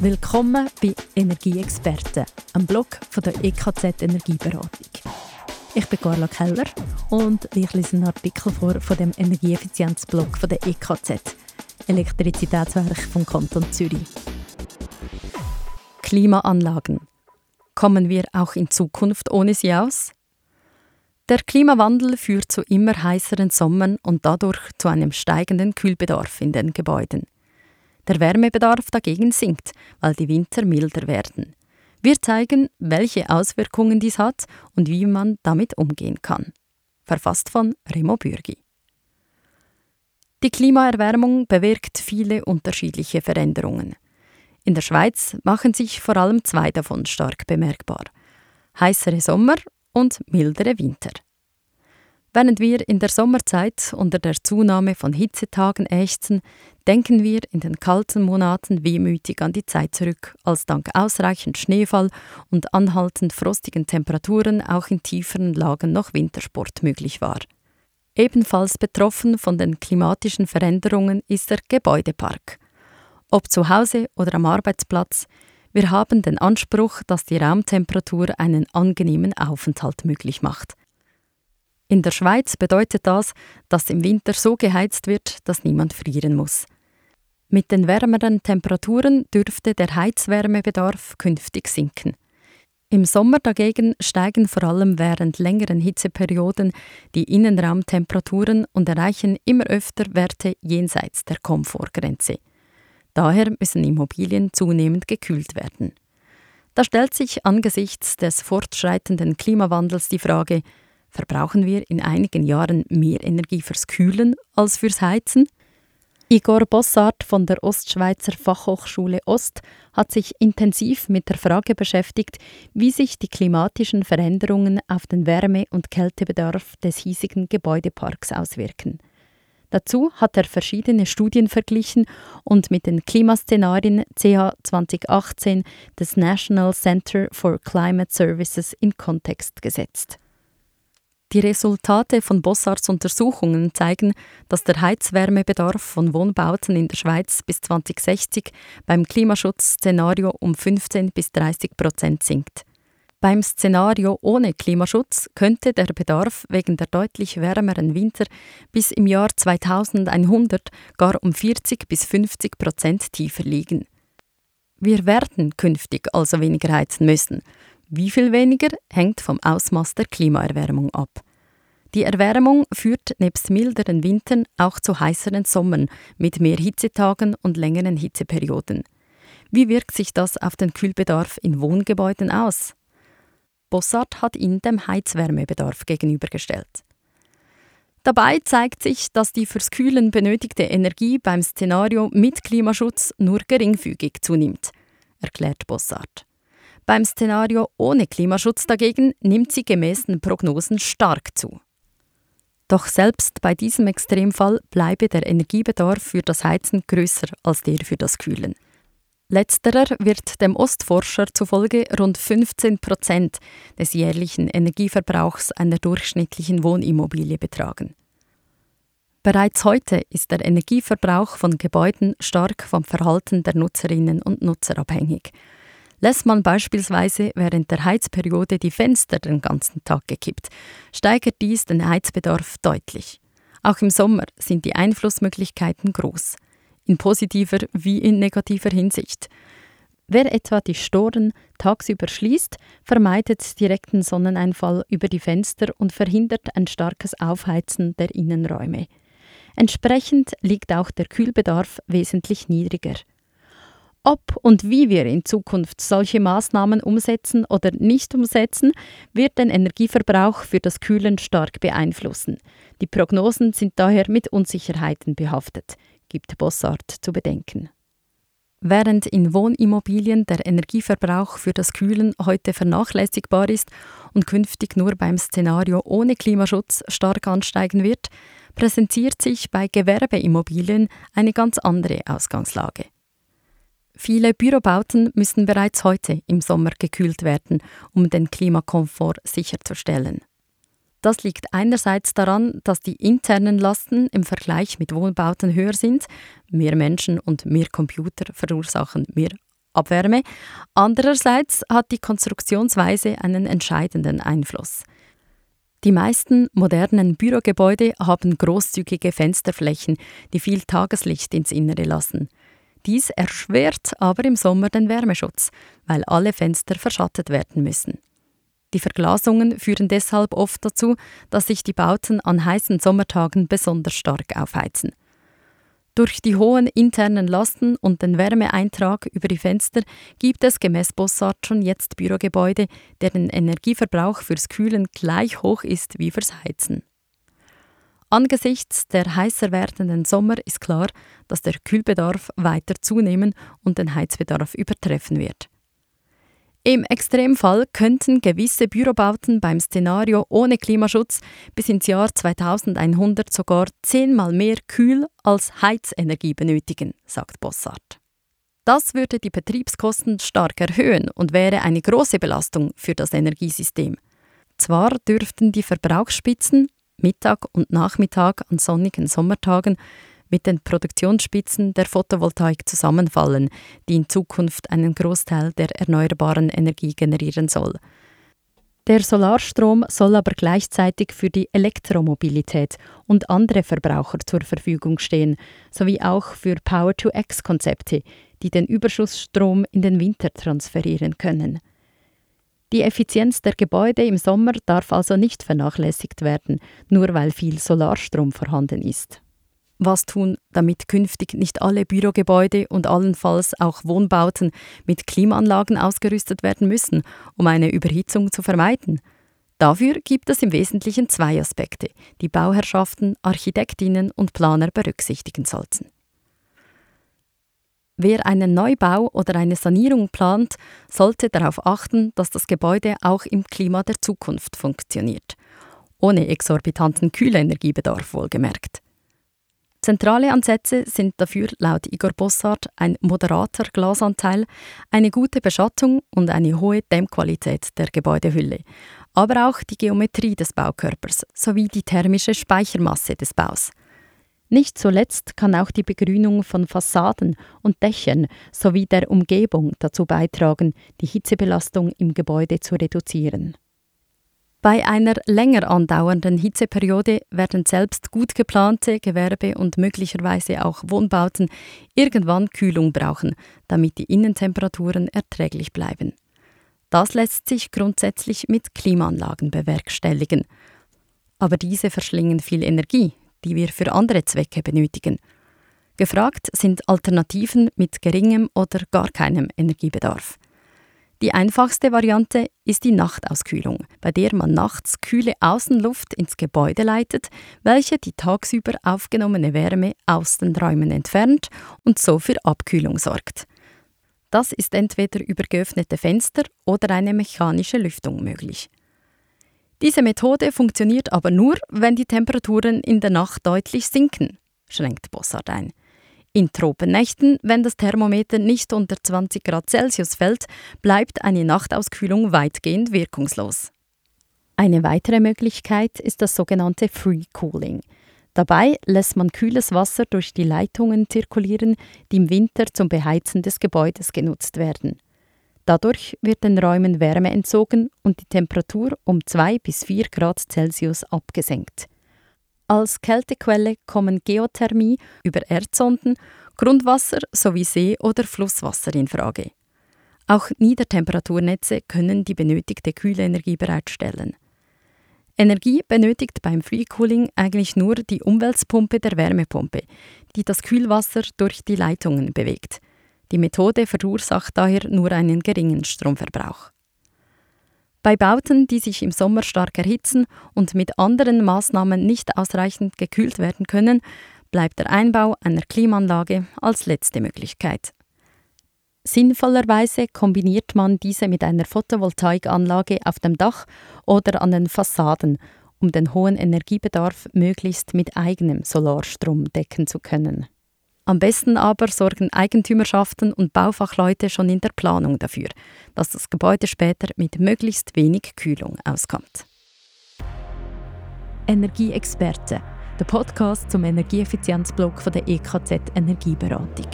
Willkommen bei Energieexperten, einem Blog von der EKZ Energieberatung. Ich bin Carla Keller und ich lese einen Artikel vor von dem Energieeffizienzblog von der EKZ, Elektrizitätswerk vom Kanton Zürich. Klimaanlagen. Kommen wir auch in Zukunft ohne sie aus? Der Klimawandel führt zu immer heißeren Sommern und dadurch zu einem steigenden Kühlbedarf in den Gebäuden. Der Wärmebedarf dagegen sinkt, weil die Winter milder werden. Wir zeigen, welche Auswirkungen dies hat und wie man damit umgehen kann. Verfasst von Remo Bürgi. Die Klimaerwärmung bewirkt viele unterschiedliche Veränderungen. In der Schweiz machen sich vor allem zwei davon stark bemerkbar. Heißere Sommer und mildere Winter. Während wir in der Sommerzeit unter der Zunahme von Hitzetagen ächzen, denken wir in den kalten Monaten wehmütig an die Zeit zurück, als dank ausreichend Schneefall und anhaltend frostigen Temperaturen auch in tieferen Lagen noch Wintersport möglich war. Ebenfalls betroffen von den klimatischen Veränderungen ist der Gebäudepark. Ob zu Hause oder am Arbeitsplatz, wir haben den Anspruch, dass die Raumtemperatur einen angenehmen Aufenthalt möglich macht. In der Schweiz bedeutet das, dass im Winter so geheizt wird, dass niemand frieren muss. Mit den wärmeren Temperaturen dürfte der Heizwärmebedarf künftig sinken. Im Sommer dagegen steigen vor allem während längeren Hitzeperioden die Innenraumtemperaturen und erreichen immer öfter Werte jenseits der Komfortgrenze. Daher müssen Immobilien zunehmend gekühlt werden. Da stellt sich angesichts des fortschreitenden Klimawandels die Frage, verbrauchen wir in einigen Jahren mehr Energie fürs Kühlen als fürs Heizen? Igor Bossart von der Ostschweizer Fachhochschule Ost hat sich intensiv mit der Frage beschäftigt, wie sich die klimatischen Veränderungen auf den Wärme- und Kältebedarf des hiesigen Gebäudeparks auswirken. Dazu hat er verschiedene Studien verglichen und mit den Klimaszenarien CH 2018 des National Center for Climate Services in Kontext gesetzt. Die Resultate von Bossarts Untersuchungen zeigen, dass der Heizwärmebedarf von Wohnbauten in der Schweiz bis 2060 beim Klimaschutzszenario um 15 bis 30 Prozent sinkt. Beim Szenario ohne Klimaschutz könnte der Bedarf wegen der deutlich wärmeren Winter bis im Jahr 2100 gar um 40 bis 50 Prozent tiefer liegen. Wir werden künftig also weniger heizen müssen. Wie viel weniger hängt vom Ausmaß der Klimaerwärmung ab. Die Erwärmung führt nebst milderen Wintern auch zu heißeren Sommern mit mehr Hitzetagen und längeren Hitzeperioden. Wie wirkt sich das auf den Kühlbedarf in Wohngebäuden aus? Bossart hat ihn dem Heizwärmebedarf gegenübergestellt. Dabei zeigt sich, dass die fürs Kühlen benötigte Energie beim Szenario mit Klimaschutz nur geringfügig zunimmt, erklärt Bossart. Beim Szenario ohne Klimaschutz dagegen nimmt sie gemäß den Prognosen stark zu. Doch selbst bei diesem Extremfall bleibe der Energiebedarf für das Heizen größer als der für das Kühlen. Letzterer wird dem Ostforscher zufolge rund 15 Prozent des jährlichen Energieverbrauchs einer durchschnittlichen Wohnimmobilie betragen. Bereits heute ist der Energieverbrauch von Gebäuden stark vom Verhalten der Nutzerinnen und Nutzer abhängig Lässt man beispielsweise während der Heizperiode die Fenster den ganzen Tag gekippt, steigert dies den Heizbedarf deutlich. Auch im Sommer sind die Einflussmöglichkeiten groß, in positiver wie in negativer Hinsicht. Wer etwa die Storen tagsüber schließt, vermeidet direkten Sonneneinfall über die Fenster und verhindert ein starkes Aufheizen der Innenräume. Entsprechend liegt auch der Kühlbedarf wesentlich niedriger. Ob und wie wir in Zukunft solche Maßnahmen umsetzen oder nicht umsetzen, wird den Energieverbrauch für das Kühlen stark beeinflussen. Die Prognosen sind daher mit Unsicherheiten behaftet, gibt Bossart zu bedenken. Während in Wohnimmobilien der Energieverbrauch für das Kühlen heute vernachlässigbar ist und künftig nur beim Szenario ohne Klimaschutz stark ansteigen wird, präsentiert sich bei Gewerbeimmobilien eine ganz andere Ausgangslage. Viele Bürobauten müssen bereits heute im Sommer gekühlt werden, um den Klimakomfort sicherzustellen. Das liegt einerseits daran, dass die internen Lasten im Vergleich mit Wohnbauten höher sind, mehr Menschen und mehr Computer verursachen mehr Abwärme. Andererseits hat die Konstruktionsweise einen entscheidenden Einfluss. Die meisten modernen Bürogebäude haben großzügige Fensterflächen, die viel Tageslicht ins Innere lassen. Dies erschwert aber im Sommer den Wärmeschutz, weil alle Fenster verschattet werden müssen. Die Verglasungen führen deshalb oft dazu, dass sich die Bauten an heißen Sommertagen besonders stark aufheizen. Durch die hohen internen Lasten und den Wärmeeintrag über die Fenster gibt es gemäß Bossart schon jetzt Bürogebäude, deren Energieverbrauch fürs Kühlen gleich hoch ist wie fürs Heizen. Angesichts der heißer werdenden Sommer ist klar, dass der Kühlbedarf weiter zunehmen und den Heizbedarf übertreffen wird. Im Extremfall könnten gewisse Bürobauten beim Szenario ohne Klimaschutz bis ins Jahr 2100 sogar zehnmal mehr Kühl- als Heizenergie benötigen, sagt Bossart. Das würde die Betriebskosten stark erhöhen und wäre eine große Belastung für das Energiesystem. Zwar dürften die Verbrauchsspitzen Mittag und Nachmittag an sonnigen Sommertagen mit den Produktionsspitzen der Photovoltaik zusammenfallen, die in Zukunft einen Großteil der erneuerbaren Energie generieren soll. Der Solarstrom soll aber gleichzeitig für die Elektromobilität und andere Verbraucher zur Verfügung stehen, sowie auch für Power-to-X-Konzepte, die den Überschussstrom in den Winter transferieren können. Die Effizienz der Gebäude im Sommer darf also nicht vernachlässigt werden, nur weil viel Solarstrom vorhanden ist was tun, damit künftig nicht alle Bürogebäude und allenfalls auch Wohnbauten mit Klimaanlagen ausgerüstet werden müssen, um eine Überhitzung zu vermeiden. Dafür gibt es im Wesentlichen zwei Aspekte, die Bauherrschaften, Architektinnen und Planer berücksichtigen sollten. Wer einen Neubau oder eine Sanierung plant, sollte darauf achten, dass das Gebäude auch im Klima der Zukunft funktioniert. Ohne exorbitanten Kühlenergiebedarf wohlgemerkt. Zentrale Ansätze sind dafür laut Igor Bossart ein moderater Glasanteil, eine gute Beschattung und eine hohe Dämmqualität der Gebäudehülle, aber auch die Geometrie des Baukörpers sowie die thermische Speichermasse des Baus. Nicht zuletzt kann auch die Begrünung von Fassaden und Dächern sowie der Umgebung dazu beitragen, die Hitzebelastung im Gebäude zu reduzieren. Bei einer länger andauernden Hitzeperiode werden selbst gut geplante Gewerbe- und möglicherweise auch Wohnbauten irgendwann Kühlung brauchen, damit die Innentemperaturen erträglich bleiben. Das lässt sich grundsätzlich mit Klimaanlagen bewerkstelligen. Aber diese verschlingen viel Energie, die wir für andere Zwecke benötigen. Gefragt sind Alternativen mit geringem oder gar keinem Energiebedarf. Die einfachste Variante ist die Nachtauskühlung, bei der man nachts kühle Außenluft ins Gebäude leitet, welche die tagsüber aufgenommene Wärme aus den Räumen entfernt und so für Abkühlung sorgt. Das ist entweder über geöffnete Fenster oder eine mechanische Lüftung möglich. Diese Methode funktioniert aber nur, wenn die Temperaturen in der Nacht deutlich sinken, schränkt Bossard ein. In Tropennächten, wenn das Thermometer nicht unter 20 Grad Celsius fällt, bleibt eine Nachtauskühlung weitgehend wirkungslos. Eine weitere Möglichkeit ist das sogenannte Free Cooling. Dabei lässt man kühles Wasser durch die Leitungen zirkulieren, die im Winter zum Beheizen des Gebäudes genutzt werden. Dadurch wird den Räumen Wärme entzogen und die Temperatur um 2 bis 4 Grad Celsius abgesenkt. Als Kältequelle kommen Geothermie über Erdsonden, Grundwasser sowie See- oder Flusswasser in Frage. Auch Niedertemperaturnetze können die benötigte Kühlenergie bereitstellen. Energie benötigt beim Free Cooling eigentlich nur die Umweltpumpe der Wärmepumpe, die das Kühlwasser durch die Leitungen bewegt. Die Methode verursacht daher nur einen geringen Stromverbrauch. Bei Bauten, die sich im Sommer stark erhitzen und mit anderen Maßnahmen nicht ausreichend gekühlt werden können, bleibt der Einbau einer Klimaanlage als letzte Möglichkeit. Sinnvollerweise kombiniert man diese mit einer Photovoltaikanlage auf dem Dach oder an den Fassaden, um den hohen Energiebedarf möglichst mit eigenem Solarstrom decken zu können. Am besten aber sorgen Eigentümerschaften und Baufachleute schon in der Planung dafür, dass das Gebäude später mit möglichst wenig Kühlung auskommt. Energieexperte, der Podcast zum Energieeffizienzblock von der EKZ Energieberatung.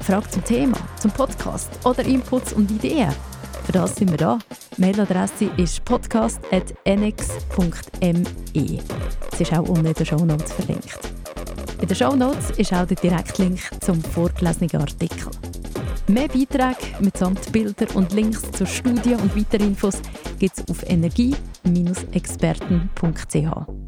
Fragen zum Thema, zum Podcast oder Inputs und Ideen? Für das sind wir da. Mailadresse ist podcast.nx.me. Sie ist auch unten in den Shownotes verlinkt. In den Shownotes ist auch der Direktlink zum vorgelesenen Artikel. Mehr Beiträge mitsamt Bilder und Links zur Studie und weitere Infos gibt es auf energie-experten.ch.